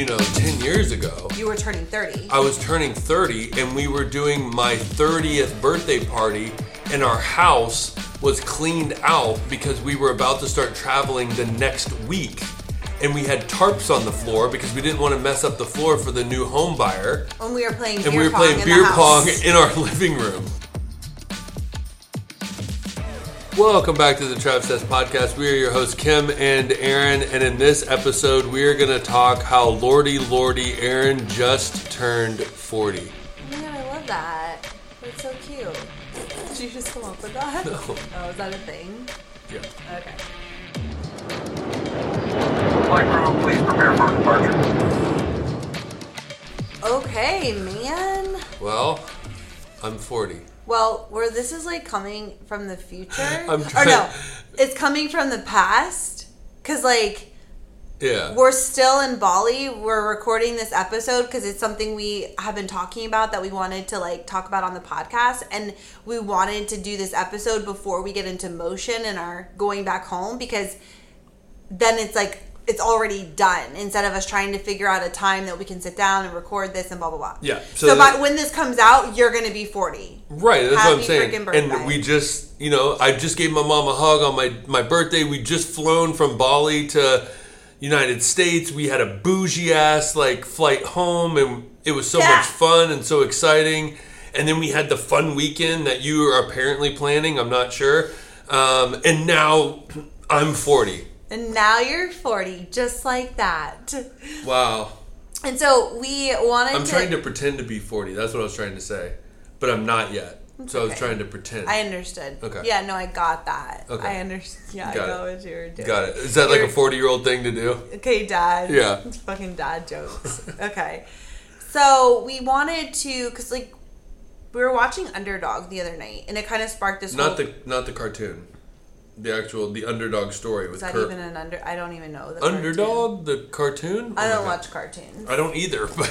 you know, 10 years ago, You were turning 30. I was turning 30 and we were doing my 30th birthday party, and our house was cleaned out because we were about to start traveling the next week. And we had tarps on the floor because we didn't want to mess up the floor for the new home buyer. When we were playing And we were playing in beer pong in our living room. Welcome back to the Trav Says Podcast. We are your hosts, Kim and Aaron, and in this episode, we are going to talk how Lordy Lordy Aaron just turned 40. Oh my I love that. That's so cute. Did you just come up with that? No. Oh, is that a thing? Yeah. Okay. Flight crew, please prepare for departure. Okay, man. Well, I'm 40. Well, where this is like coming from the future, I'm or no, it's coming from the past, because like Yeah. we're still in Bali. We're recording this episode because it's something we have been talking about that we wanted to like talk about on the podcast, and we wanted to do this episode before we get into motion and are going back home because then it's like it's already done instead of us trying to figure out a time that we can sit down and record this and blah blah blah. Yeah, So, so by, when this comes out, you're gonna be forty. Right, that's what I'm saying. And we just, you know, I just gave my mom a hug on my my birthday. We just flown from Bali to United States. We had a bougie ass like flight home, and it was so Yeah. much fun and so exciting. And then we had the fun weekend that you are apparently planning. I'm not sure. Um, and now I'm 40. And now you're 40, just like that. Wow. And so we wanted I'm to. trying to pretend to be 40. That's what I was trying to say, but I'm not yet. So I was trying to pretend. I understood. Okay. Yeah, no, I got that. Okay. I understand. Yeah, Got I got it. what you were doing. Got it. Is that like a You're- 40 year old thing to do? Okay, dad. Yeah. It's fucking dad jokes. okay. So we wanted to, because like, we were watching Underdog the other night, and it kind of sparked this. Not whole, the not the cartoon. The actual the underdog story with Is that Kurt. even an under? I don't even know. The underdog the cartoon. cartoon. I Oh don't watch cartoons. I don't either. But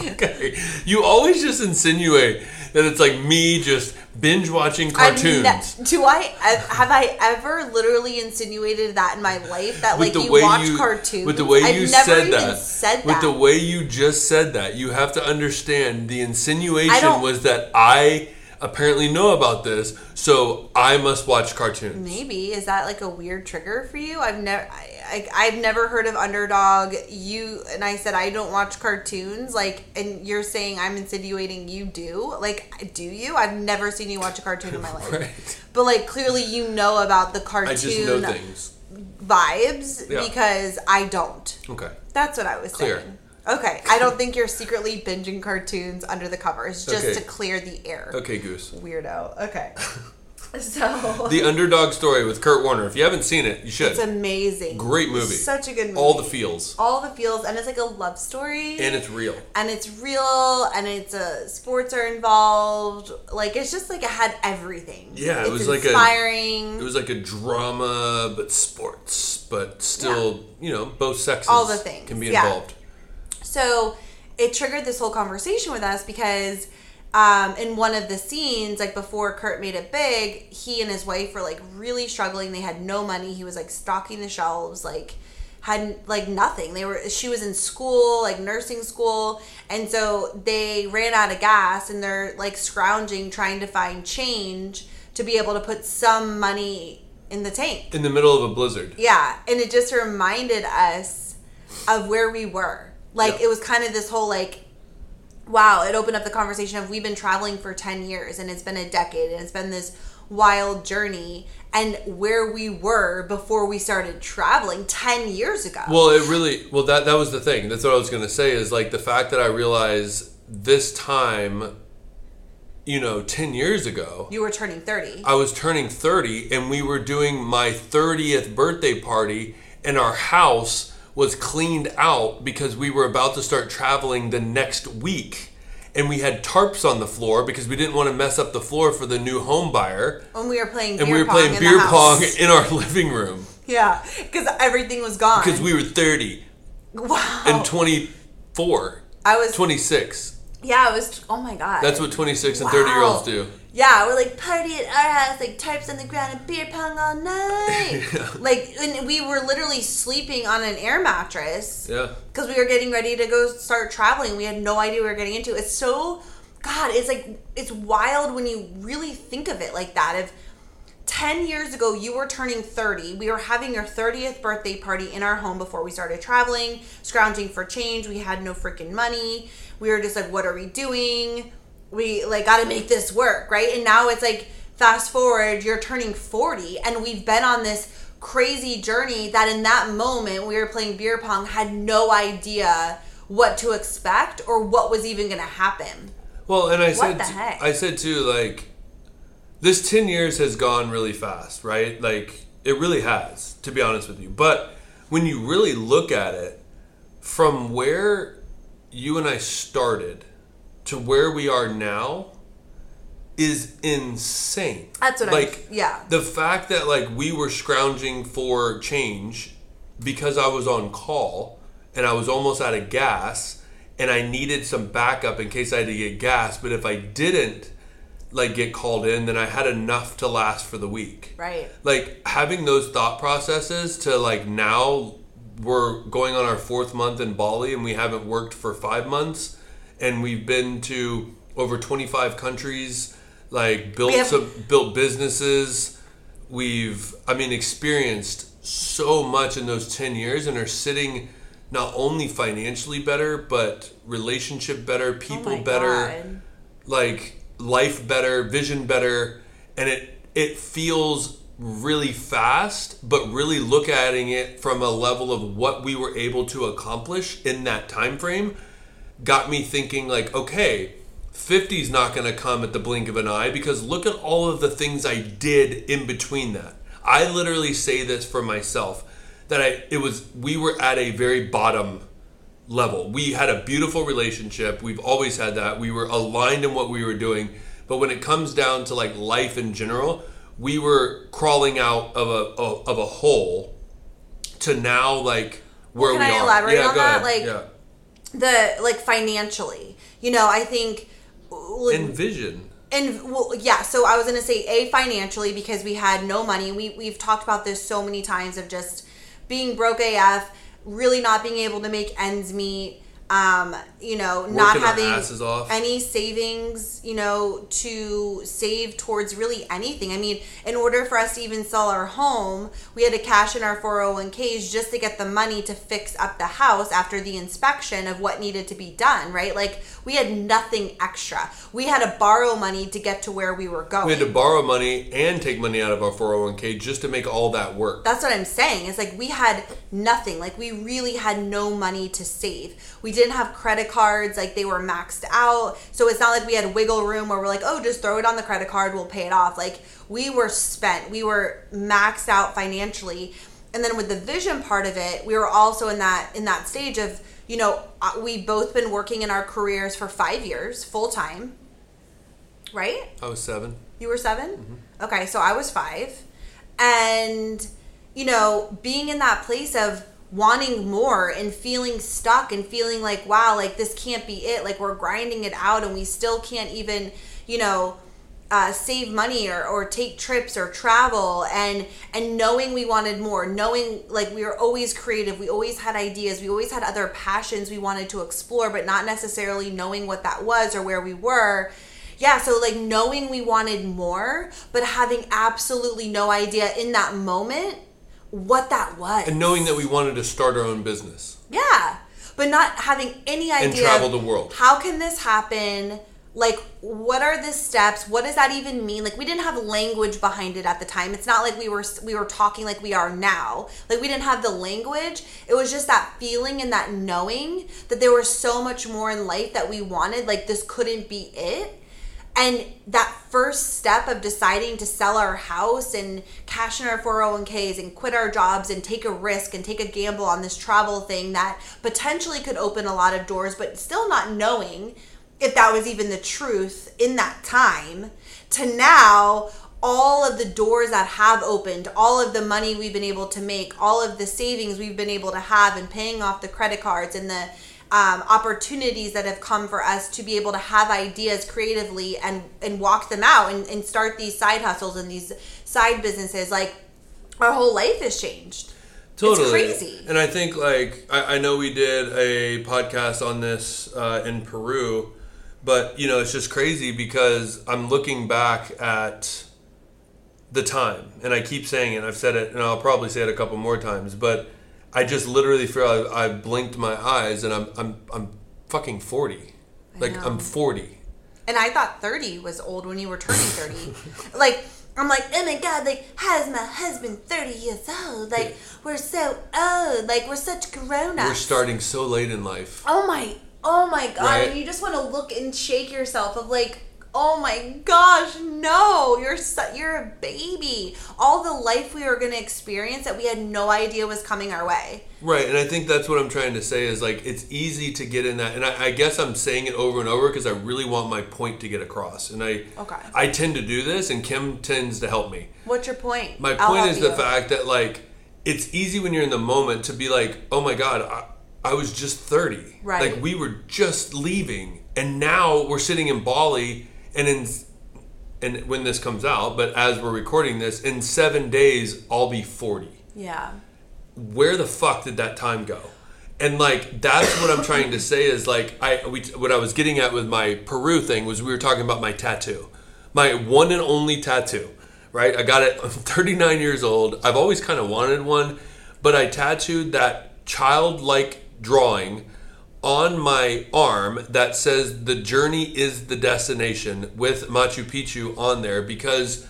okay, you always just insinuate that it's like me just binge watching cartoons. ne- do I have I ever literally insinuated that in my life that with like you watch you cartoons? with the way I've you never said that said with the way you just said that you have to understand the insinuation was that I apparently know about this so I must watch cartoons. Maybe is that like a weird trigger for you? I've never, I, I, I've never heard of Underdog. You and I said I don't watch cartoons. Like, and you're saying I'm insinuating you do. Like, do you? I've never seen you watch a cartoon in my life. Right. But like, clearly you know about the cartoon I just know things. vibes Yeah. because I don't. Okay. That's what I was Clear. saying. Okay, I don't think you're secretly binging cartoons under the covers just Okay. to clear the air. Okay, Goose. Weirdo. Okay. So The underdog story with Kurt Warner. If you haven't seen it, you should. It's amazing. Great movie. Such a good movie. All the feels. All the feels, and it's like a love story. And it's real. and it's real, and it's uh, sports are involved. Like it's just like it had everything. Yeah, it It's was like a- inspiring. It was like a drama, but sports, but still, you know, both sexes All the things, can be yeah. involved. So it triggered this whole conversation with us because um, in one of the scenes, like before Kurt made it big, he and his wife were like really struggling. They had no money. He was like stocking the shelves, like had like nothing. They were she was in school, like nursing school, and so they ran out of gas and they're like scrounging trying to find change to be able to put some money in the tank. In the middle of a blizzard. Yeah, and it just reminded us of where we were. Like it was kind of this whole like wow, it opened up the conversation of we've been traveling for 10 years and it's been a decade and it's been this wild journey and where we were before we started traveling 10 years ago. Well, it really well that that was the thing. That's what I was going to say is like the fact that I realized this time you know, 10 years ago, you were turning 30. I was turning 30 and we were doing my 30th birthday party in our house was cleaned out because we were about to start traveling the next week. And we had tarps on the floor because we didn't want to mess up the floor for the new home buyer. when we were playing And we were playing in beer pong in our living room Yeah, because everything was gone. because we were 30 wow. and 24, I was 26. Yeah, it was. Oh my god. That's what 26 and 30 year olds do. Yeah, we're like party at our house, like tarps on the ground and beer pong all night. Like, and we were literally sleeping on an air mattress Yeah. because we were getting ready to go start traveling. We had no idea we were getting into. It's so, God, it's like it's wild when you really think of it like that. If ten years ago you were turning thirty, we were having your thirtieth birthday party in our home before we started traveling, scrounging for change. We had no freaking money. We were just like, what are we doing? We like got to make this work, right? And now it's like fast forward, you're turning forty, and we've been on this crazy journey that in that moment we were playing beer pong had no idea what to expect or what was even going to happen. Well, and I said, the heck? I said too, like, this 10 years has gone really fast, right? Like, it really has, to be honest with you. But when you really look at it, from where you and I started to where we are now is insane. That's what I- like. yeah. The fact that like we were scrounging for change because I was on call and I was almost out of gas and I needed some backup in case I had to get gas. But if I didn't like get called in, then I had enough to last for the week Right. like having those thought processes to like now we're going on our fourth month in Bali and we haven't worked for five months and we've been to over 25 countries like built have- some built businesses we've I mean experienced so much in those 10 years and are sitting not only financially better but relationship better oh people Oh better God. like life better, vision better, and it it feels really fast, but really look at it from a level of what we were able to accomplish in that time frame got me thinking like, okay, 50's not going to come at the blink of an eye because look at all of the things I did in between that. I literally say this for myself that I it was we were at a very bottom level. We had a beautiful relationship. We've always had that. We were aligned in what we were doing. But when it comes down to like life in general, we were crawling out of a of, of a hole to now like where Can we I are. elaborate yeah, on that? ahead. Like, yeah. The like financially, you know, I think. like, and. And well, yeah. So I was gonna say a financially because we had no money. We we've talked about this so many times of just being broke AF, really not being able to make ends meet. Um, you know, not Working our having any savings, you know, to save towards really anything. I mean, in order for us to even sell our home, we had to cash in our 401ks just to get the money to fix up the house after the inspection of what needed to be done, right? Like we had nothing extra. We had to borrow money to get to where we were going. We had to borrow money and take money out of our 401k just to make all that work. That's what I'm saying. It's like we had nothing. Like we really had no money to save. We didn't have credit cards. Like they were maxed out. So it's not like we had wiggle room where we're like, oh, just throw it on the credit card. We'll pay it off. Like we were spent. We were maxed out financially. And then with the vision part of it, we were also in that in that stage of you know uh, we both been working in our careers for five years full time. Right. I was seven. You were 7 Okay, so I was five. And, you know, being in that place of wanting more and feeling stuck and feeling like, wow, like this can't be it. Like we're grinding it out and we still can't even, you know, uh, save money or, or take trips or travel. And and knowing we wanted more knowing like we were always creative. We always had ideas. We always had other passions we wanted to explore but not necessarily knowing what that was or where we were. Yeah so like knowing we wanted more but having absolutely no idea in that moment what that was. And knowing that we wanted to start our own business. yeah. But not having any idea And travel the world. how can this happen? Like what are the steps? What does that even mean? Like we didn't have language behind it at the time. It's not like we were we were talking like we are now. Like we didn't have the language. It was just that feeling and that knowing that there was so much more in life that we wanted. Like this couldn't be it and that first step of deciding to sell our house and cash in our 401ks and quit our jobs and take a risk and take a gamble on this travel thing that potentially could open a lot of doors, but still not knowing if that was even the truth in that time, to now all of the doors that have opened, all of the money we've been able to make, all of the savings we've been able to have, and paying off the credit cards and the um, opportunities that have come for us to be able to have ideas creatively and and walk them out and, and start these side hustles and these side businesses like our whole life has changed Totally. It's crazy. And I think like I, I know we did a podcast on this uh, in Peru, but you know it's just crazy because I'm looking back at the time, and I keep saying it. I've said it, and I'll probably say it a couple more times, but I just literally feel I, I blinked my eyes, and I'm I'm I'm fucking forty. Like know. I'm forty. And I thought 30 was old when you were turning 30. like, I'm like, oh my God, like, how's my husband 30 years old? Like, we're so old. Like, we're such grown ups. We're starting so late in life. Oh my, oh my God. Right. And you just want to look and shake yourself of like, oh my gosh, no, you're su- you're a baby. All the life we were going to experience that we had no idea was coming our way. Right, and I think that's what I'm trying to say is like it's easy to get in that, and I, I guess I'm saying it over and over because I really want my point to get across, and I Okay. I tend to do this, and Kim tends to help me. What's your point? My I'll point is the fact that like it's easy when you're in the moment to be like, oh my god, I, I was just 30, Right. Like we were just leaving, and now we're sitting in Bali, and in and when this comes out, but as we're recording this, in seven days I'll be 40 Yeah. where the fuck did that time go? And like that's what I'm trying to say is like I we, what I was getting at with my Peru thing was we were talking about my tattoo, my one and only tattoo, right? I got it. I'm 39 years old. I've always kind of wanted one, but I tattooed that childlike drawing on my arm that says the journey is the destination with Machu Picchu on there because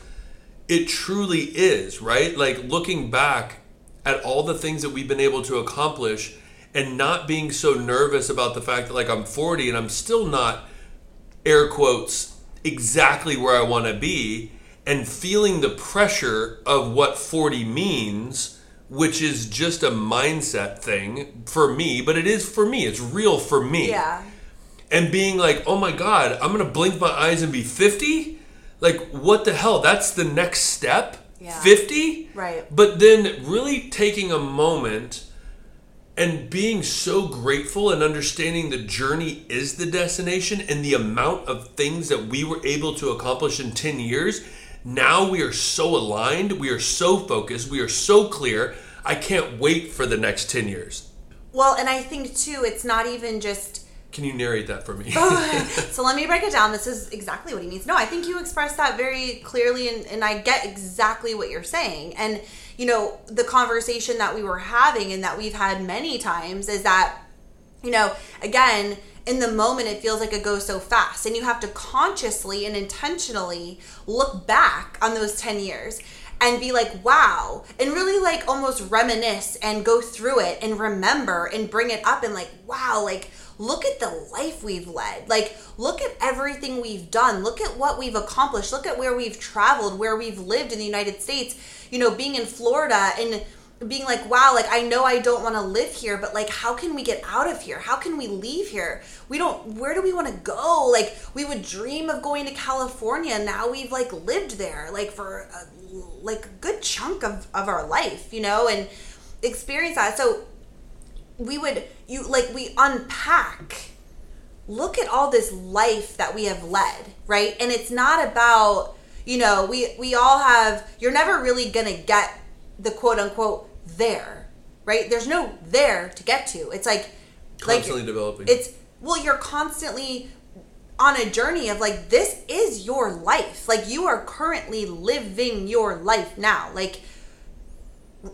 it truly is, right? Like looking back at all the things that we've been able to accomplish and not being so nervous about the fact that like I'm 40 and I'm still not air quotes exactly where I want to be and feeling the pressure of what 40 means which is just a mindset thing for me but it is for me it's real for me Yeah. and being like, oh my God, I'm gonna blink my eyes and be 50? Like, what the hell? That's the next step? Yeah. 50? Right. But then really taking a moment and being so grateful and understanding the journey is the destination and the amount of things that we were able to accomplish in 10 years. Now we are so aligned, we are so focused, we are so clear. I can't wait for the next 10 years. Well, and I think too, it's not even just. Can you narrate that for me? Oh, so let me break it down. This is exactly what he means. No, I think you expressed that very clearly, and, and I get exactly what you're saying. And, you know, the conversation that we were having and that we've had many times is that, you know, again, in the moment, it feels like it goes so fast. And you have to consciously and intentionally look back on those 10 years and be like, wow, and really like almost reminisce and go through it and remember and bring it up and like, wow, like, look at the life we've led. Like, look at everything we've done. Look at what we've accomplished. Look at where we've traveled, where we've lived in the United States, you know, being in Florida and being like, wow, like I know I don't want to live here, but like, how can we get out of here? How can we leave here? We don't, where do we want to go? Like, we would dream of going to California. Now we've like lived there, like for a, like a good chunk of, of our life, you know, and experience that. So we would, you like, we unpack look at all this life that we have led, right? And it's not about, you know, we we all have you're never really going to get the quote unquote there, right? There's no there to get to. It's like Constantly like developing. it's well you're constantly on a journey of like this is your life. Like you are currently living your life now. Like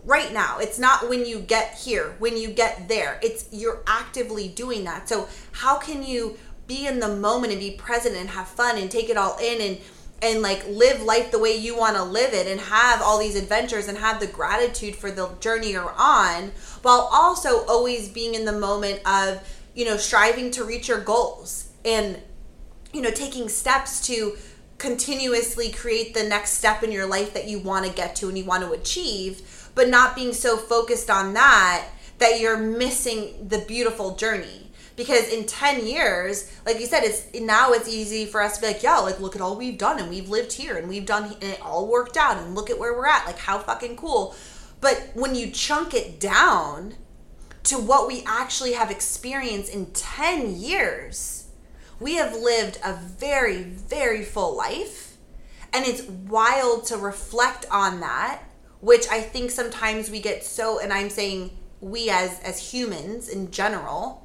right now it's not when you get here when you get there it's you're actively doing that so how can you be in the moment and be present and have fun and take it all in and and like live life the way you want to live it and have all these adventures and have the gratitude for the journey you're on while also always being in the moment of you know striving to reach your goals and you know taking steps to continuously create the next step in your life that you want to get to and you want to achieve but not being so focused on that that you're missing the beautiful journey because in 10 years like you said it's now it's easy for us to be like yeah like look at all we've done and we've lived here and we've done and it all worked out and look at where we're at like how fucking cool but when you chunk it down to what we actually have experienced in 10 years. We have lived a very, very full life. And it's wild to reflect on that, which I think sometimes we get so, and I'm saying we as as humans in general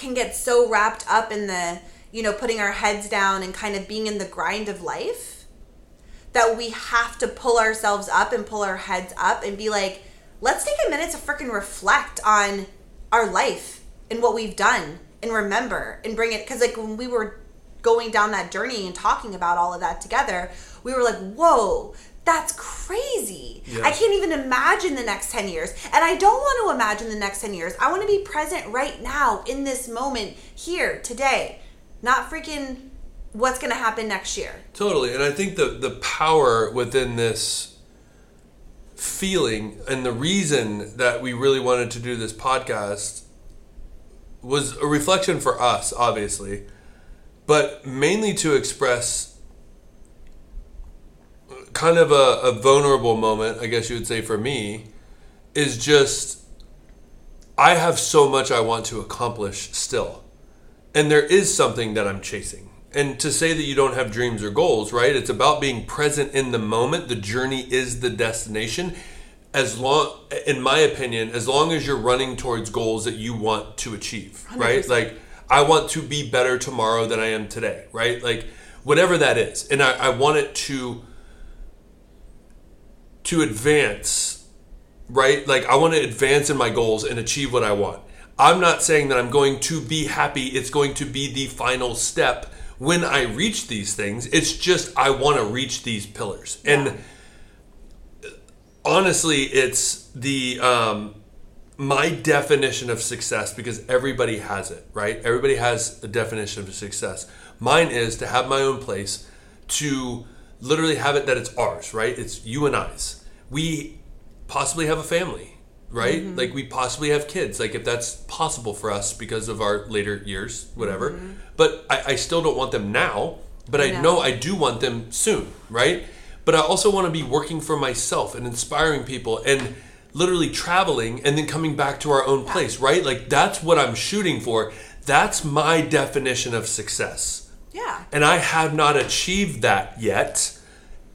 can get so wrapped up in the, you know, putting our heads down and kind of being in the grind of life that we have to pull ourselves up and pull our heads up and be like, let's take a minute to freaking reflect on our life and what we've done and remember and bring it. Because like when we were going down that journey and talking about all of that together we were like whoa that's crazy. Yeah. i can't even imagine the next 10 years. And i don't want to imagine the next 10 years. I want to be present right now in this moment here today. Not freaking what's going to happen next year. Totally, and I think the the power within this feeling and the reason that we really wanted to do this podcast was a reflection for us, obviously, but mainly to express kind of a, a vulnerable moment, I guess you would say for me, is just I have so much I want to accomplish still. And there is something that I'm chasing. And to say that you don't have dreams or goals, right? It's about being present in the moment. The journey is the destination. As long, in my opinion, as long as you're running towards goals that you want to achieve, right? 100%. Like, I want to be better tomorrow than I am today, right? Like, whatever that is. And I, I want it to, to advance right? Like I want to advance in my goals and achieve what I want. I'm not saying that I'm going to be happy. It's going to be the final step when I reach these things. It's just I want to reach these pillars. And honestly, it's the um my definition of success because everybody has it, right? Everybody has a definition of success. Mine is to have my own place, to literally have it that it's ours, right? It's you and I's. We possibly have a family, right? Mm-hmm. Like we possibly have kids, like if that's possible for us because of our later years, whatever. Mm-hmm. But I, I still don't want them now, but I know. know I do want them soon, right? But I also want to be working for myself and inspiring people and literally traveling and then coming back to our own place, right? Like that's what I'm shooting for. That's my definition of success. yeah And I have not achieved that yet,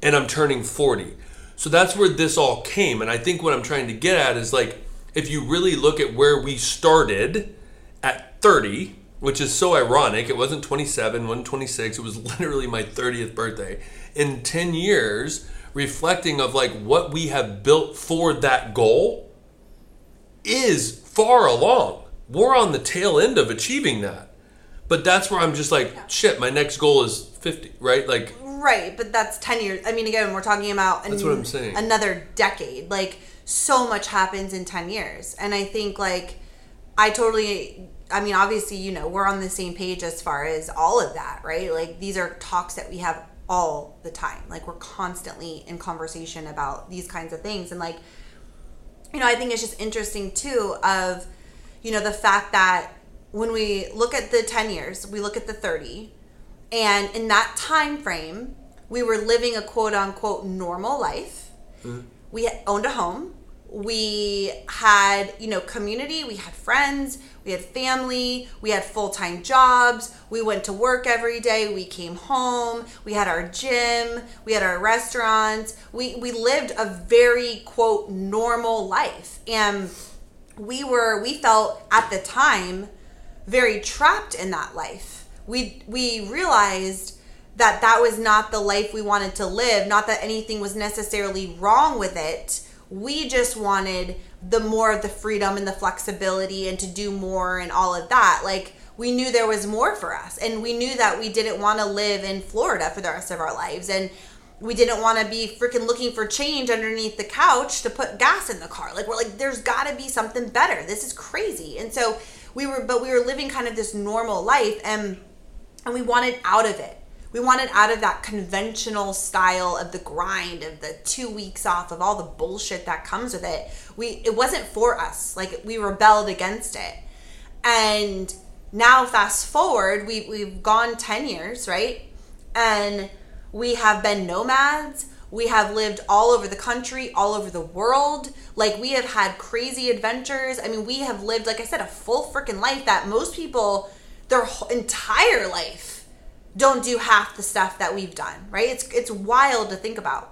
and I'm turning 40. So that's where this all came. And I think what I'm trying to get at is like, if you really look at where we started at 30, which is so ironic, it wasn't 27, wasn't 26, it was literally my 30th birthday. In 10 years, reflecting of like what we have built for that goal is far along. We're on the tail end of achieving that. But that's where I'm just like, shit, my next goal is 50, right? Like, Right, but that's 10 years. I mean, again, we're talking about an, That's what I'm saying. another decade. Like, so much happens in 10 years. And I think, like, I totally, I mean, obviously, you know, we're on the same page as far as all of that, right? Like, these are talks that we have all the time. Like, we're constantly in conversation about these kinds of things. And, like, you know, I think it's just interesting too of, you know, the fact that when we look at the 10 years, we look at the 30, and in that time frame, we were living a quote unquote normal life. Mm-hmm. We owned a home. We had, you know, community, we had friends, we had family, we had full-time jobs, we went to work every day, we came home, we had our gym, we had our restaurants. We we lived a very quote normal life. And we were we felt at the time very trapped in that life. We we realized that that was not the life we wanted to live, not that anything was necessarily wrong with it. We just wanted the more of the freedom and the flexibility and to do more and all of that. Like we knew there was more for us and we knew that we didn't want to live in Florida for the rest of our lives and we didn't want to be freaking looking for change underneath the couch to put gas in the car. Like we're like, there's got to be something better. This is crazy. And so we were, but we were living kind of this normal life, and and we wanted out of it. We wanted out of that conventional style of the grind of the two weeks off of all the bullshit that comes with it. We it wasn't for us. Like we rebelled against it, and now fast forward, we we've gone ten years, right? And we have been nomads. We have lived all over the country, all over the world. Like we have had crazy adventures. I mean, we have lived, like I said, a full freaking life that most people, their entire life, don't do half the stuff that we've done. Right? It's it's wild to think about.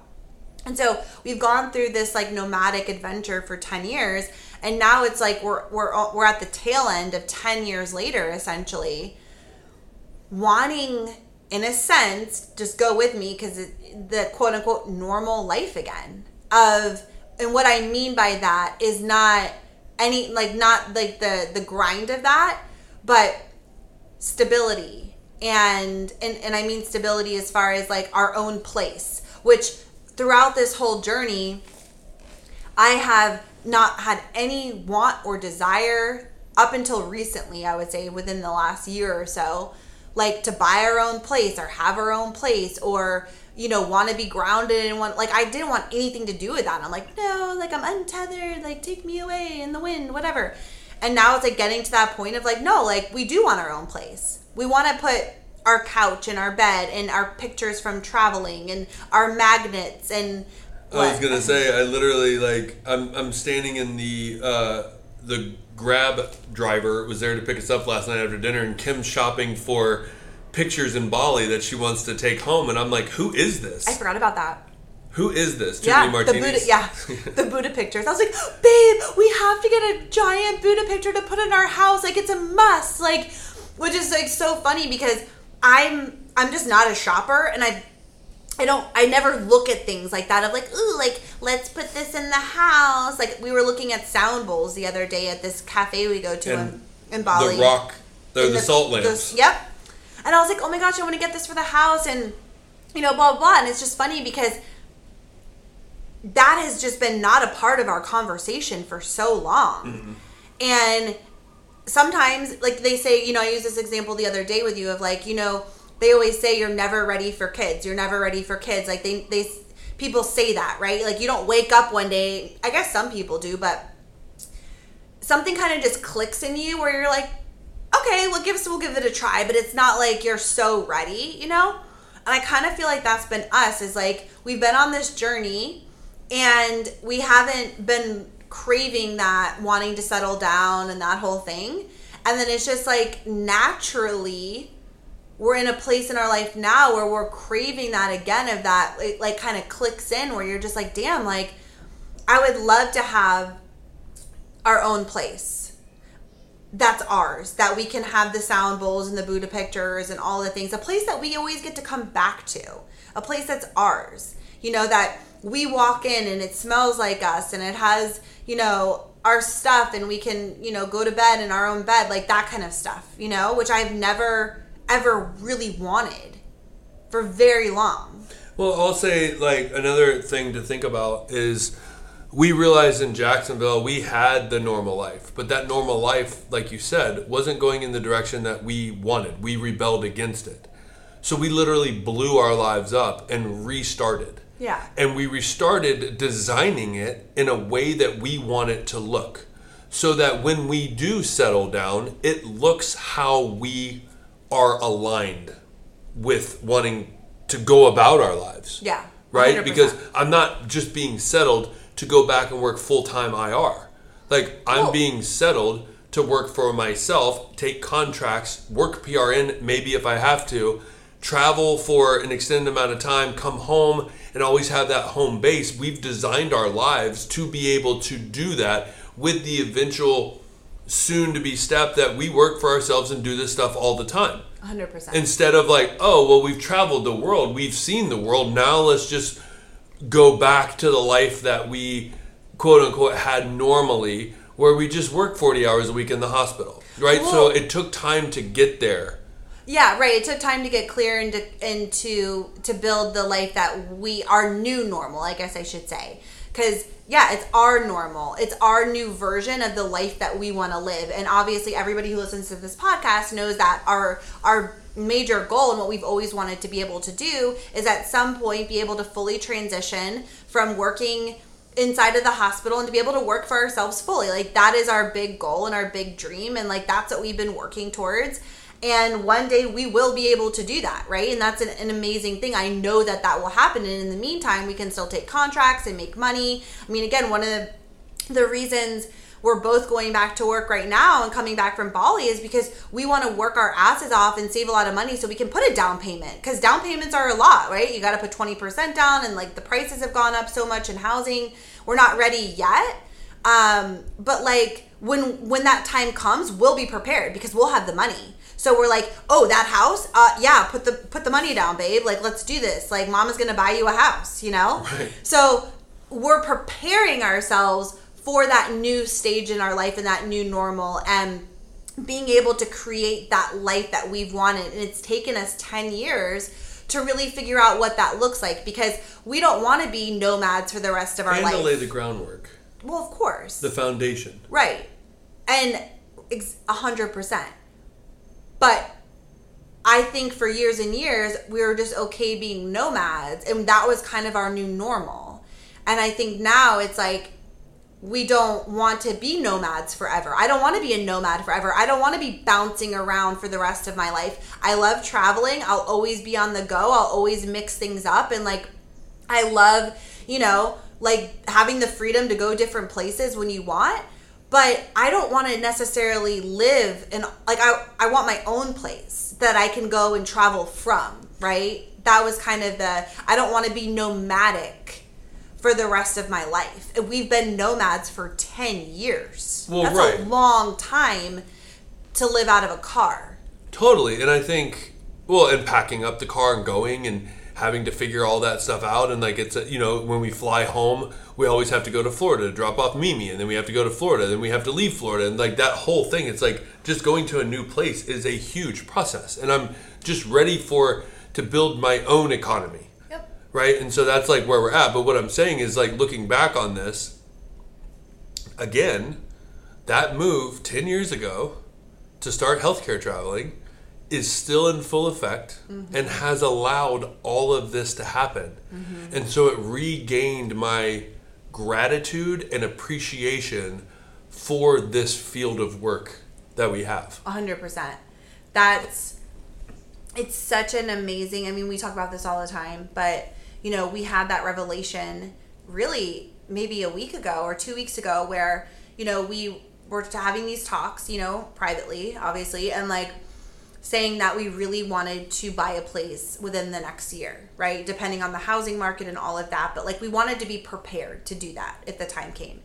And so we've gone through this like nomadic adventure for 10 years and now it's like we're we're we're at the tail end of 10 years later essentially wanting in a sense just go with me cuz the quote unquote normal life again of and what I mean by that is not any like not like the the grind of that but stability and and and I mean stability as far as like our own place which throughout this whole journey, I have not had any want or desire up until recently, I would say within the last year or so, like to buy our own place or have our own place or you know want to be grounded and want like I didn't want anything to do with that. I'm like, no, like I'm untethered, like take me away in the wind, whatever. And now it's like getting to that point of like, no, like we do want our own place. We want to put our couch and our bed and our pictures from traveling and our magnets and I was gonna say I literally like I'm I'm standing in the uh, the grab driver was there to pick us up last night after dinner and Kim's shopping for pictures in Bali that she wants to take home and I'm like who is this? I forgot about that. Who is this? Yeah, the Buddha, yeah, the Buddha pictures. I was like, babe, we have to get a giant Buddha picture to put in our house. Like, it's a must. Like, which is like so funny because I'm I'm just not a shopper and I I don't I never look at things like that of like, ooh, like let's put this in the house. Like we were looking at sound bowls the other day at this cafe we go to in, in Bali. The rock the, the, the salt lamps. The, yep. And I was like, oh my gosh, I want to get this for the house and you know, blah, blah blah. And it's just funny because that has just been not a part of our conversation for so long. Mm-hmm. And sometimes like they say you know i use this example the other day with you of like you know they always say you're never ready for kids you're never ready for kids like they they people say that right like you don't wake up one day i guess some people do but something kind of just clicks in you where you're like okay we'll give we'll give it a try but it's not like you're so ready you know and i kind of feel like that's been us is like we've been on this journey and we haven't been craving that, wanting to settle down and that whole thing. And then it's just like naturally we're in a place in our life now where we're craving that again of that it like kind of clicks in where you're just like damn like I would love to have our own place that's ours that we can have the sound bowls and the Buddha pictures and all the things. A place that we always get to come back to. A place that's ours. You know that we walk in and it smells like us and it has you know, our stuff and we can, you know, go to bed in our own bed, like that kind of stuff, you know, which I've never ever really wanted for very long. Well, I'll say like another thing to think about is we realized in Jacksonville we had the normal life, but that normal life, like you said, wasn't going in the direction that we wanted. We rebelled against it. So we literally blew our lives up and restarted. Yeah. And we restarted designing it in a way that we want it to look. So that when we do settle down, it looks how we are aligned with wanting to go about our lives. Yeah. 100%. Right? Because I'm not just being settled to go back and work full time IR. Like, I'm being settled to work for myself, take contracts, work PRN, maybe if I have to, travel for an extended amount of time, come home, and always have that home base. We've designed our lives to be able to do that with the eventual soon to be step that we work for ourselves and do this stuff all the time. 100%. Instead of like, oh, well, we've traveled the world, we've seen the world, now let's just go back to the life that we quote unquote had normally, where we just work 40 hours a week in the hospital, right? Cool. So it took time to get there. Yeah, right. It took time to get clear and to, and to to build the life that we our new normal. I guess I should say, because yeah, it's our normal. It's our new version of the life that we want to live. And obviously, everybody who listens to this podcast knows that our our major goal and what we've always wanted to be able to do is at some point be able to fully transition from working inside of the hospital and to be able to work for ourselves fully. Like that is our big goal and our big dream and like that's what we've been working towards And one day we will be able to do that, right? And that's an, an amazing thing. I know that that will happen. And in the meantime, we can still take contracts and make money. I mean, again, one of the, the reasons we're both going back to work right now and coming back from Bali is because we want to work our asses off and save a lot of money so we can put a down payment because down payments are a lot, right? You got to put 20% down and like the prices have gone up so much in housing. We're not ready yet. Um, but like when when that time comes, we'll be prepared because we'll have the money. So we're like, oh, that house, uh, yeah, put the put the money down, babe. Like, let's do this. Like, mama's gonna buy you a house, you know. Right. So we're preparing ourselves for that new stage in our life and that new normal and being able to create that life that we've wanted. And it's taken us 10 years to really figure out what that looks like because we don't want to be nomads for the rest of our and life. to lay the groundwork, well, of course. the foundation. Right. And ex- a hundred percent. But I think for years and years we were just okay being nomads and that was kind of our new normal. And I think now it's like we don't want to be nomads forever. I don't want to be a nomad forever. I don't want to be bouncing around for the rest of my life. I love traveling. I'll always be on the go. I'll always mix things up and like I love, you know, like having the freedom to go different places when you want. But I don't want to necessarily live in like I I want my own place that I can go and travel from, right? That was kind of the I don't want to be nomadic for the rest of my life. And We've been nomads for 10 years. Well, That's right. a long time to live out of a car. Totally. And I think, well, and packing up the car and going and having to figure all that stuff out. And like, it's, a, you know, when we fly home, we always have to go to Florida to drop off Mimi. And then we have to go to Florida. Then we have to leave Florida. And like that whole thing, it's like just going to a new place is a huge process. And I'm just ready for to build my own economy. Yep. Right. And so that's like where we're at. But what I'm saying is like looking back on this, again, that move 10 years ago to start healthcare traveling is still in full effect mm-hmm. and has allowed all of this to happen. Mm-hmm. And so it regained my gratitude and appreciation for this field of work that we have. A hundred percent. That's it's such an amazing. I mean, we talk about this all the time, but you know, we had that revelation really maybe a week ago or two weeks ago, where you know we were having these talks, you know, privately, obviously, and like saying that we really wanted to buy a place within the next year, right? Depending on the housing market and all of that, but like we wanted to be prepared to do that if the time came.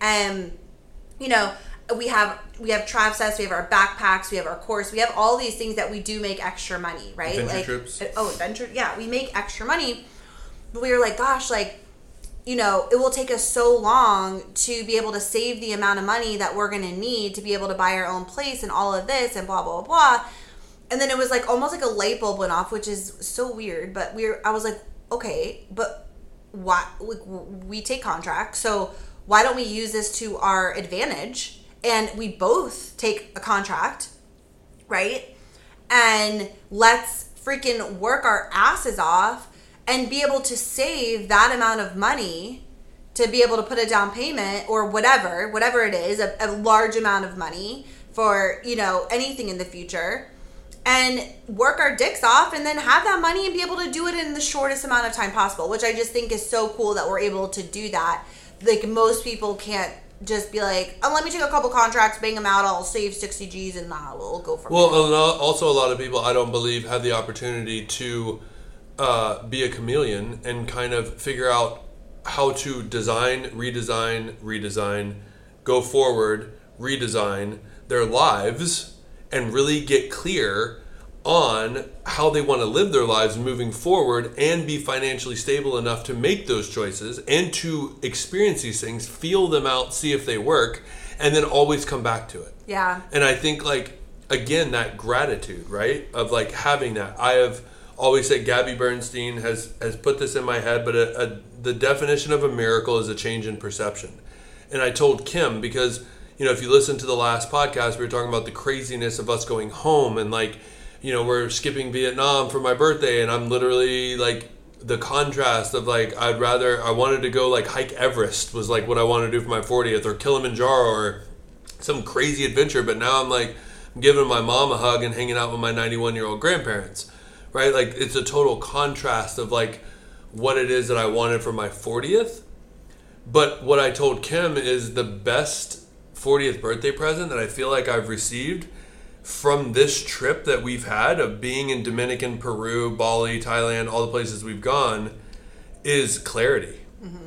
And you know, we have we have trav sets, we have our backpacks, we have our course, we have all these things that we do make extra money, right? Adventure like trips. Uh, oh, adventure, yeah, we make extra money. But we were like, gosh, like you know, it will take us so long to be able to save the amount of money that we're going to need to be able to buy our own place and all of this and blah blah blah. And then it was like almost like a light bulb went off, which is so weird. But we are I was like, okay, but why? Like, we take contracts, so why don't we use this to our advantage? And we both take a contract, right? And let's freaking work our asses off and be able to save that amount of money to be able to put a down payment or whatever, whatever it is, a, a large amount of money for, you know, anything in the future and work our dicks off and then have that money and be able to do it in the shortest amount of time possible, which I just think is so cool that we're able to do that. Like most people can't just be like, oh, let me take a couple contracts, bang them out, I'll save 60 G's and nah, we'll go from Well, there. a lo- also a lot of people I don't believe have the opportunity to uh, be a chameleon and kind of figure out how to design, redesign, redesign, go forward, redesign their lives, and really get clear on how they want to live their lives moving forward and be financially stable enough to make those choices and to experience these things, feel them out, see if they work, and then always come back to it. Yeah. And I think like again that gratitude, right? Of like having that. I have always said Gabby Bernstein has has put this in my head, but a, a, the definition of a miracle is a change in perception. And I told Kim because you know if you listen to the last podcast, we were talking about the craziness of us going home and like you know we're skipping Vietnam for my birthday, and I'm literally like the contrast of like I'd rather I wanted to go like hike Everest was like what I wanted to do for my 40th or Kilimanjaro or some crazy adventure, but now I'm like giving my mom a hug and hanging out with my 91 year old grandparents, right? Like it's a total contrast of like what it is that I wanted for my 40th. But what I told Kim is the best 40th birthday present that I feel like I've received from this trip that we've had of being in Dominican, Peru, Bali, Thailand, all the places we've gone is clarity. Mm-hmm.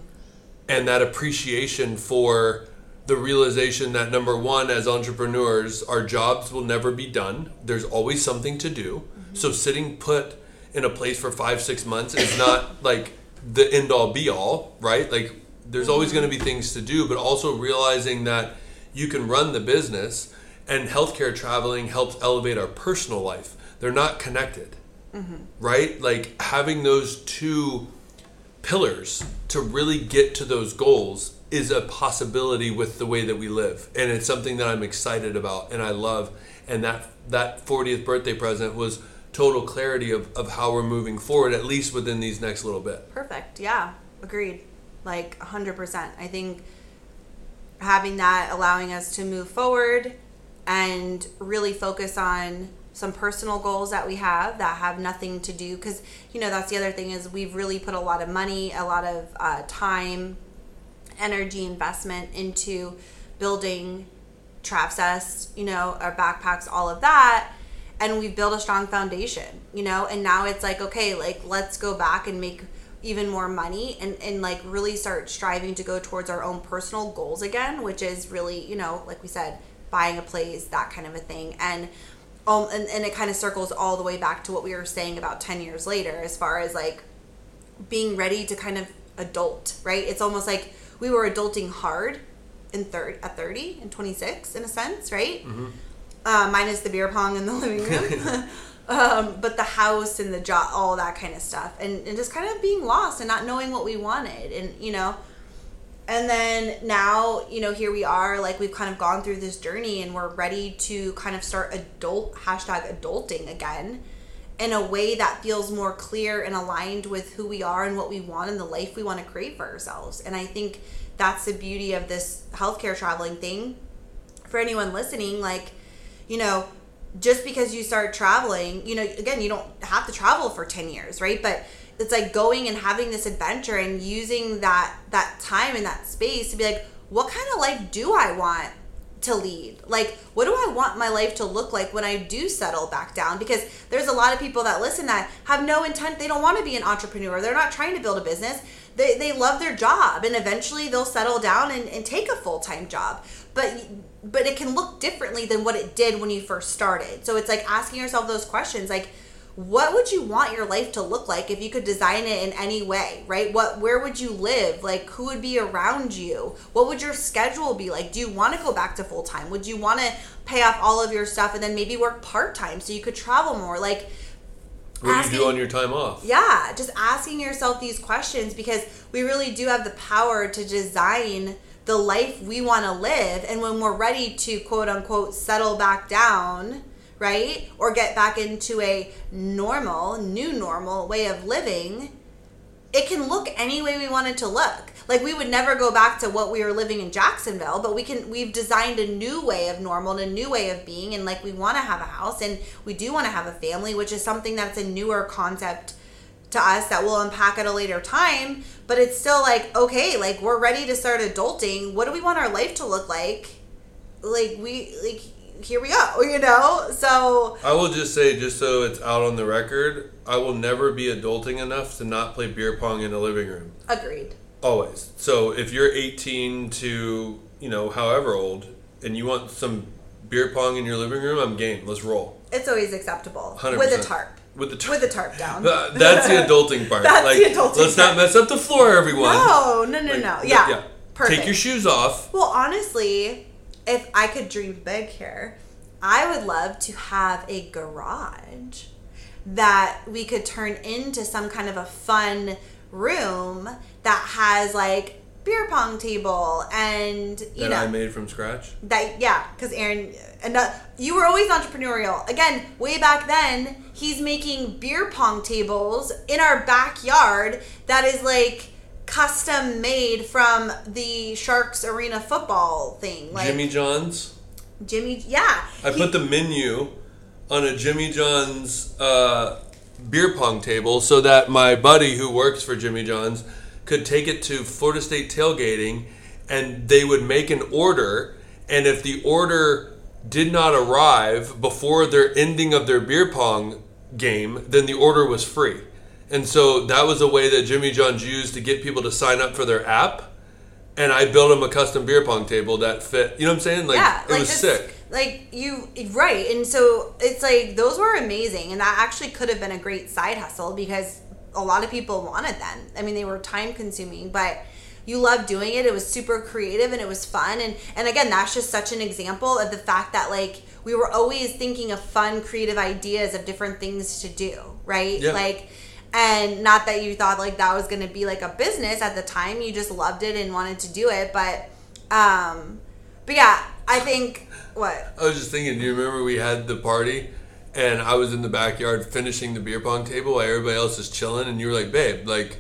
And that appreciation for the realization that number one, as entrepreneurs, our jobs will never be done. There's always something to do. Mm-hmm. So sitting put in a place for five, six months is not like the end all be all, right? Like there's mm-hmm. always going to be things to do, but also realizing that you can run the business and healthcare traveling helps elevate our personal life. They're not connected, mm-hmm. right? Like having those two pillars to really get to those goals is a possibility with the way that we live and it's something that i'm excited about and i love and that that 40th birthday present was total clarity of, of how we're moving forward at least within these next little bit Perfect. Yeah. Agreed. Like 100%. I think having that allowing us to move forward and really focus on some personal goals that we have that have nothing to do because you know that's the other thing is we've really put a lot of money a lot of uh, time energy investment into building Travcess, you know, our backpacks, all of that. And we've built a strong foundation, you know, and now it's like, okay, like let's go back and make even more money and, and like really start striving to go towards our own personal goals again, which is really, you know, like we said, buying a place, that kind of a thing. And um, and, and it kind of circles all the way back to what we were saying about 10 years later, as far as like being ready to kind of adult, right? It's almost like we were adulting hard in third at 30 and 26 in a sense, right? Uh, minus the beer pong in the living room. um, but the house and the job, all that kind of stuff. And, and just kind of being lost and not knowing what we wanted. And, you know, and then now, you know, here we are, like we've kind of gone through this journey and we're ready to kind of start adult, hashtag adulting again in a way that feels more clear and aligned with who we are and what we want and the life we want to create for ourselves. And I think that's the beauty of this healthcare traveling thing. For anyone listening, like, you know, just because you start traveling, you know, again, you don't have to travel for 10 years, right? But it's like going and having this adventure and using that that time and that space to be like, what kind of life do I want to lead? Like, what do I want my life to look like when I do settle back down? Because there's a lot of people that listen that have no intent, they don't want to be an entrepreneur. They're not trying to build a business. They, they love their job and eventually they'll settle down and, and take a full-time job. But but it can look differently than what it did when you first started. So it's like asking yourself those questions like what would you want your life to look like if you could design it in any way right? What where would you live? Like who would be around you? What would your schedule be like? Do you want to go back to full time would you want to pay off all of your stuff and then maybe work part-time so you could travel more? Like what do you asking- do on your time off? Yeah, just asking yourself these questions because we really do have the power to design the life we want to live. And when we're ready to quote unquote settle back down, right? Or get back into a normal, new normal way of living, it can look any way we want it to look. Like we would never go back to what we were living in Jacksonville, but we can we've designed a new way of normal and a new way of being and like we want to have a house and we do want to have a family, which is something that's a newer concept to us that we'll unpack at a later time, but it's still like okay, like we're ready to start adulting. What do we want our life to look like? Like we like here we go, you know? So i will just say just so it's out on the record i will never be adulting enough to not play beer pong in the living room agreed. Always. So if you're 18 to, you know, however old, and you want some beer pong in your living room, I'm game. Let's roll. It's always acceptable 100%. with a tarp. With the tarp. With the tarp down. Th- That's the adulting part. That's like, the adulting let's not mess up the floor, everyone. No, no, no, Like, no. th- Yeah. Perfect. Take your shoes off. Well, honestly, if I could dream big here, I would love to have a garage that we could turn into some kind of a fun room that has like beer pong table and you that know I made from scratch. that yeah because aaron and uh, you were always entrepreneurial again way back then he's making beer pong tables in our backyard that is like custom made from the sharks arena football thing like Jimmy John's. Jimmy, yeah. I He- put the menu on a Jimmy John's uh, beer pong table so that my buddy who works for Jimmy John's could take it to Florida State tailgating and they would make an order. And if the order did not arrive before their ending of their beer pong game, then the order was free. And so that was a way that Jimmy John's used to get people to sign up for their app. And I built them a custom beer pong table that fit. You know what I'm saying? Like, yeah, it like was this- sick. Like you, right? And so it's like those were amazing, and that actually could have been a great side hustle because a lot of people wanted them. I mean, they were time consuming, but you loved doing it. It was super creative and it was fun. And and again, that's just such an example of the fact that like we were always thinking of fun, creative ideas of different things to do, right? Yeah. Like and not that you thought like that was going to be like a business at the time you just loved it and wanted to do it but um but yeah i think what I was just thinking, do you remember we had the party and I was in the backyard finishing the beer pong table while everybody else is chilling and you were like, babe, like,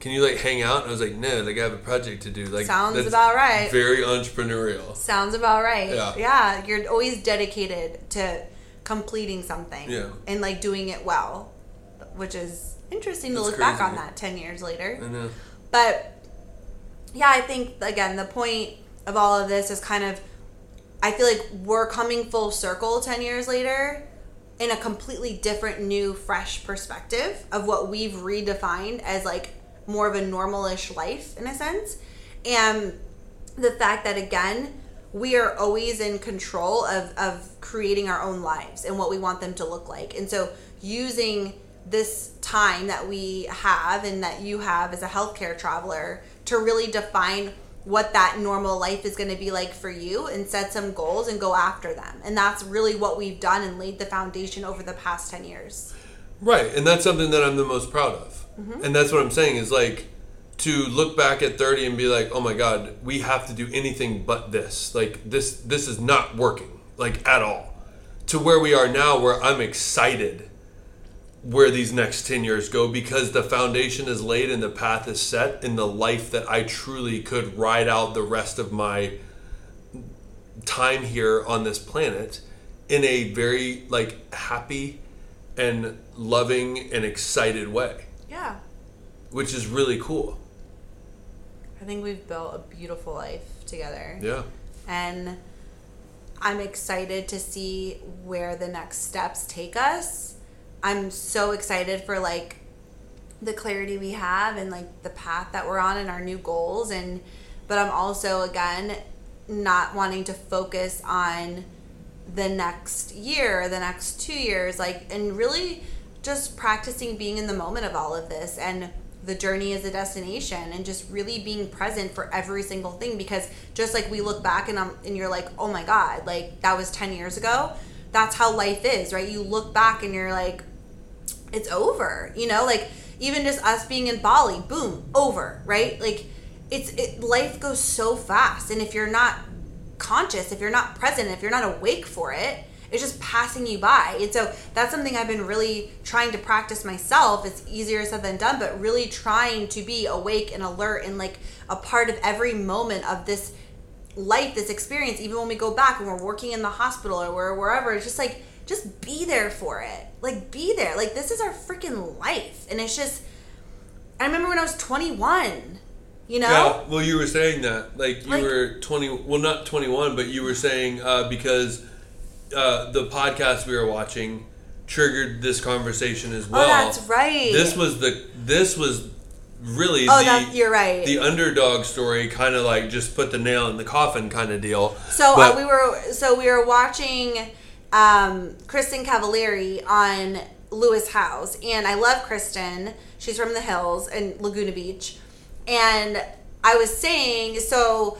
can you like hang out? And I was like, no, like I have a project to do. Like Sounds that's about right. Very entrepreneurial. sounds about right Yeah. yeah you're always dedicated to completing something Yeah. and like doing it well which is interesting to That's look back on that 10 years later I know. But yeah, I think again the point of all of this is kind of I feel like we're coming full circle 10 years later in a completely different new fresh perspective of what we've redefined as like more of a normalish life in a sense. And the fact that again we are always in control of, of creating our own lives and what we want them to look like and so using this time that we have and that you have as a healthcare traveler to really define what that normal life is going to be like for you and set some goals and go after them and that's really what we've done and laid the foundation over the past 10 years Right, and that's something that I'm the most proud of. Mm-hmm. And that's what I'm saying is like to look back at 30 and be like, "Oh my god, we have to do anything but this. Like this this is not working like at all." To where we are now where I'm excited where these next 10 years go because the foundation is laid and the path is set in the life that I truly could ride out the rest of my time here on this planet in a very like happy and loving and excited way, yeah which is really cool. i think we've built a beautiful life together Yeah. and I'm excited to see where the next steps take us. I'm so excited for like the clarity we have and like the path that we're on and our new goals and but I'm also again not wanting to focus on the next year, the next 2 years like and really just practicing being in the moment of all of this and the journey is a destination and just really being present for every single thing because just like we look back and I'm, and you're like oh my god like that was 10 years ago that's how life is right? You look back and you're like it's over you know? Like even just us being in bali boom over right? Like it's it, life goes so fast. And if you're not conscious if you're not present if you're not awake for it it's just passing you by. And so that's something i've been really trying to practice myself. It's easier said than done but really trying to be awake and alert and like a part of every moment of this life this experience even when we go back and we're working in the hospital or we're wherever it's just like just be there for it. Like be there. Like this is our freaking life. And it's just i remember when i was 21 you know? Yeah, well, you were saying that. Like, you Like- were 20, well, not 21, but you were saying uh, because uh, the podcast we were watching triggered this conversation as well. oh that's right. This was the, this was really oh the, that you're right the underdog story kind of like just put the nail in the coffin kind of deal. So But- uh, we were so we were watching um, Kristin Cavallari on Lewis Howes, and I love Kristen. She's from the hills and Laguna Beach, and I was saying so.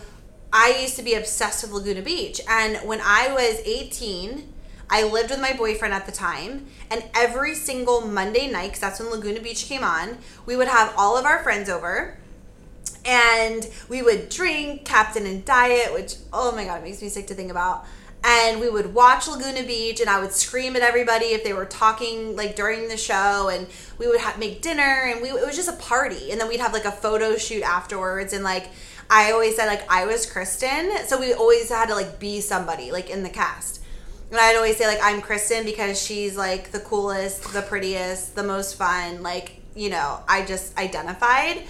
I used to be obsessed with Laguna Beach, and when I was 18, I lived with my boyfriend at the time, and every single Monday night, because that's when Laguna Beach came on, we would have all of our friends over and we would drink Captain and Diet, which oh my god, it makes me sick to think about. And we would watch Laguna Beach, and I would scream at everybody if they were talking like during the show. And we would have, make dinner, and we it was just a party. And then we'd have like a photo shoot afterwards, and like I always said like I was Kristin, so we always had to like be somebody like in the cast. And I'd always say like I'm Kristin because she's like the coolest, the prettiest, the most fun. Like you know, I just identified,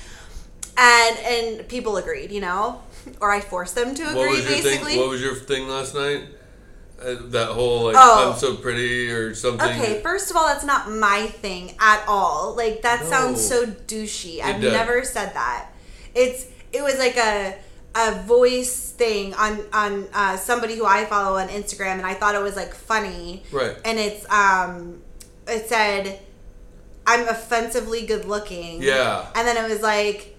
and and people agreed, you know, or I forced them to agree. What was your basically, thing? What was your thing last night? Uh, that whole like Oh. I'm so pretty or something. Okay, first of all, that's not my thing at all. Like that No. sounds so douchey. I've does. never said that. It's it was like a a voice thing on on uh, somebody who I follow on Instagram, and I thought it was like funny. Right. And it's um, it said, "I'm offensively good looking." Yeah. And then it was like.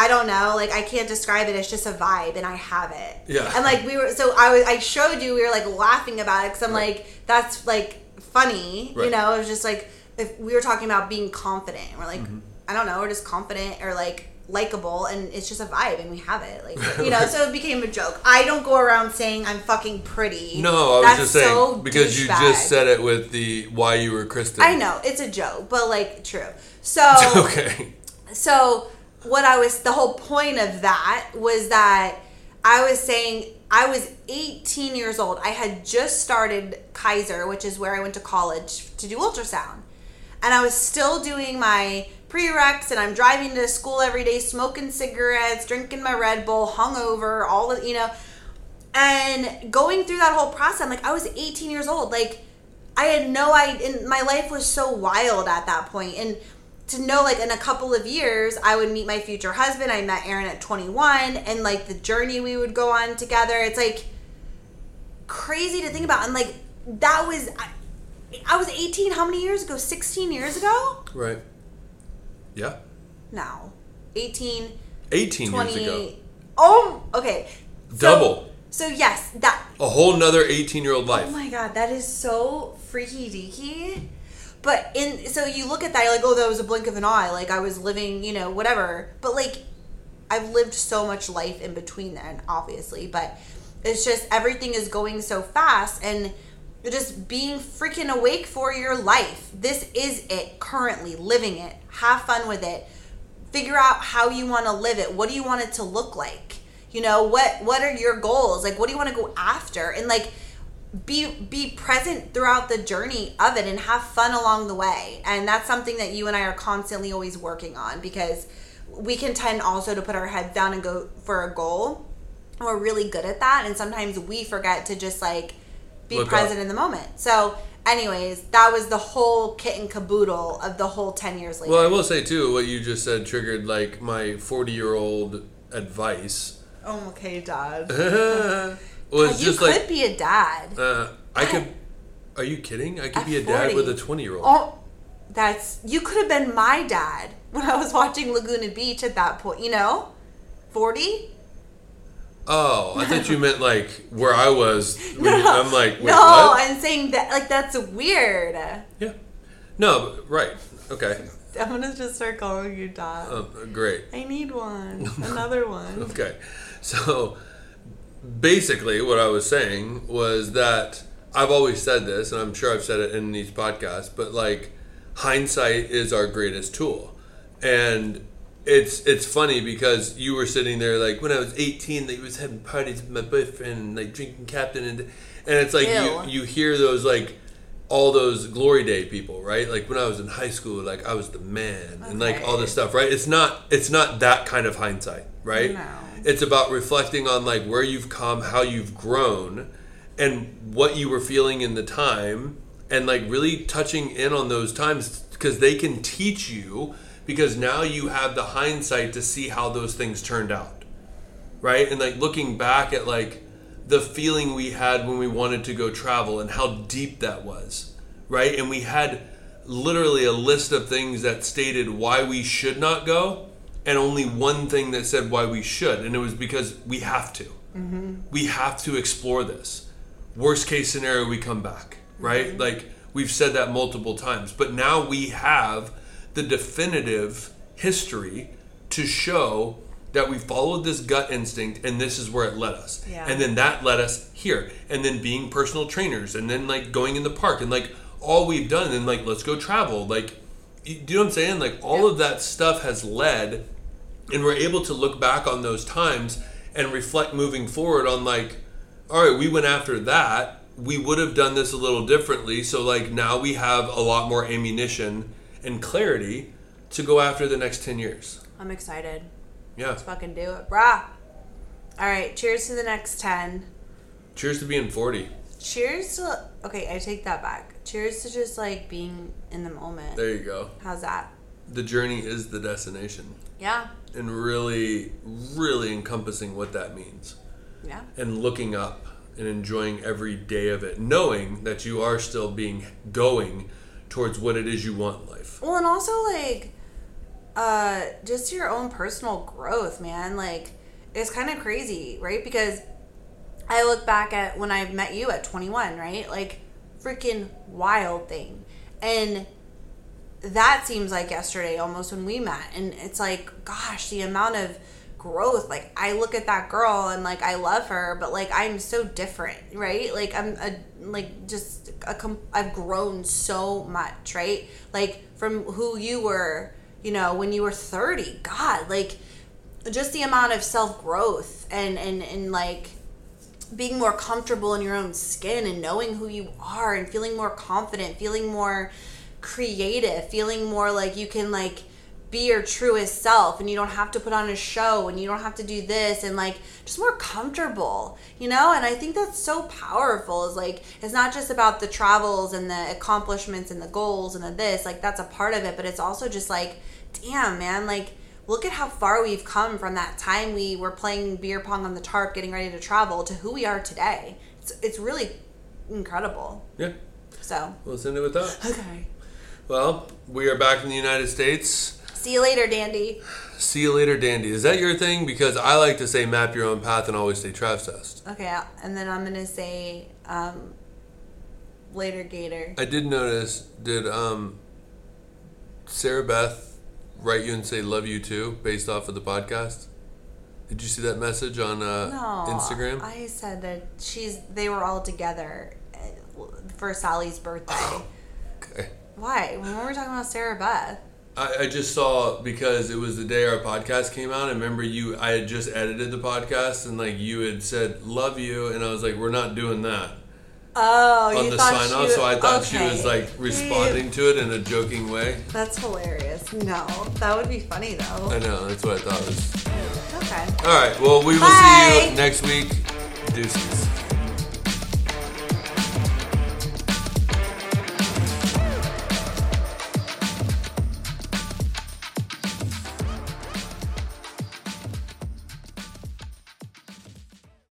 I don't know, like I can't describe it. It's just a vibe, and I have it. Yeah. And like we were, so I was, I showed you. We were like laughing about it because I'm Right. like, that's like funny, you know. It was just like if we were talking about being confident. We're like, Mm-hmm. I don't know, we're just confident or like likable, and it's just a vibe, and we have it, like you know. So it became a joke. I don't go around saying I'm fucking pretty. No, I was That's just saying so because you douchebag. just said it with the why you were Kristin. I know it's a joke, but like true. So okay. so what I was the whole point of that was that I was saying I was 18 years old. I had just started Kaiser, which is where I went to college to do ultrasound. And I was still doing my prereqs and I'm driving to school every day smoking cigarettes, drinking my Red Bull, hungover, all of, you know, and going through that whole process, I'm like I was 18 years old. Like I had no idea. My life was so wild at that point. and to know like in a couple of years I would meet my future husband. I met Aaron at 21, and like the journey we would go on together. It's like crazy to think about, and like that was. I, I was 18 how many years ago? 16 years ago? Right. Yeah. Now, 18 18 20 years ago. Oh, okay. So- Double. So yes, that A whole nother 18 year old life. Oh my god, that is so freaky deaky. But in so you look at that, you're like, oh, that was a blink of an eye. Like I was living, you know, whatever. But like, I've lived so much life in between then, obviously. But it's just everything is going so fast, and you're just being freaking awake for your life. This is it. Currently living it. Have fun with it. Figure out how you want to live it. What do you want it to look like? You know what? What are your goals? Like, what do you want to go after? And like be be present throughout the journey of it and have fun along the way and that's something that you and i are constantly always working on because we can tend also to put our heads down and go for a goal we're really good at that and sometimes we forget to just like be Look present up. in the moment so anyways that was the whole kit and caboodle of the whole 10 years later Well, I will say too, what you just said triggered like my 40 year old advice. oh okay dad was you just could like, be a dad uh, I could. Are you kidding? I could be a dad with a 20 year old. Oh, that's you could have been my dad when I was watching Laguna Beach at that point. You know, forty. Oh, I thought you meant like where I was. when you- I'm like, no, what? I'm saying that like that's weird. yeah. No, right. Okay. I'm gonna just start calling you Dot. Uh, great. I need one, another one. Okay. So basically, what I was saying was that I've always said this, and I'm sure I've said it in these podcasts, but like hindsight is our greatest tool. And it's it's funny because you were sitting there like when I was 18, like was having parties with my boyfriend, and, like drinking Captain, and and it's like Ew. you you hear those like all those glory day people, right? Like when I was in high school, like I was the man, and like all this stuff, right? It's not it's not that kind of hindsight, right? No. It's about reflecting on like where you've come, how you've grown, and what you were feeling in the time, and like really touching in on those times because they can teach you because now you have the hindsight to see how those things turned out right? And like looking back at like the feeling we had when we wanted to go travel and how deep that was, right? And we had literally a list of things that stated why we should not go and only one thing that said why we should. And it was because we have to. Mm-hmm. We have to explore this. Worst case scenario, we come back, right? Mm-hmm. Like we've said that multiple times. But now we have the definitive history to show that we followed this gut instinct and this is where it led us. Yeah. And then that led us here. And then being personal trainers and then like going in the park and like all we've done and like let's go travel. Like you- do you know what I'm saying? Like all Yeah. of that stuff has led and we're able to look back on those times and reflect moving forward on like all right we went after that we would have done this a little differently so like now we have a lot more ammunition and clarity to go after the next 10 years I'm excited. yeah Let's Fucking do it, brah. All right, cheers to the next 10. cheers to being 40 Cheers to. Okay, I take that back. Cheers to just like being in the moment. there you go How's that? the journey is the destination Yeah. and really really encompassing what that means Yeah. and looking up and enjoying every day of it knowing that you are still being going towards what it is you want in life Well, and also like, uh, just your own personal growth, man. Like, it's kind of crazy, right? Because I look back at when I met you at 21, right? Like, freaking wild thing, and that seems like yesterday almost when we met, and it's like, gosh, the amount of growth. Like i look at that girl and like i love her but like i'm so different right? Like i'm a like just a com- i've grown so much right? Like from who you were you know when you were 30 god like just the amount of self growth and and and like being more comfortable in your own skin and knowing who you are and feeling more confident feeling more creative feeling more like you can like be your truest self and you don't have to put on a show and you don't have to do this and like just more comfortable you know? And i think that's so powerful is like it's not just about the travels and the accomplishments and the goals and the this like that's a part of it but it's also just like damn man like look at how far we've come from that time we were playing beer pong on the tarp getting ready to travel to who we are today. It's, it's really incredible. Yeah. So. Let's end it with that. Okay. Well we are back in the united states see you later dandy. See you later dandy. Is that your thing? Because i like to say map your own path and always stay Travcess. Okay and then i'm gonna say um later gator. I did notice did um sarah beth write you and say love you too based off of the podcast? Did you see that message on uh, no instagram? I said that she's they were all together uh, for sally's birthday. Okay. Why? When were we talking about sarah beth I, I just saw because it was the day our podcast came out. I remember you. I had just edited the podcast, and like you had said "love you," and I was like, "We're not doing that." oh on you the sign off, so I thought she was like responding to it in a joking way. that's hilarious no that would be funny though I know that's what I thought was. okay All right, well, we will see you next week. Deuces.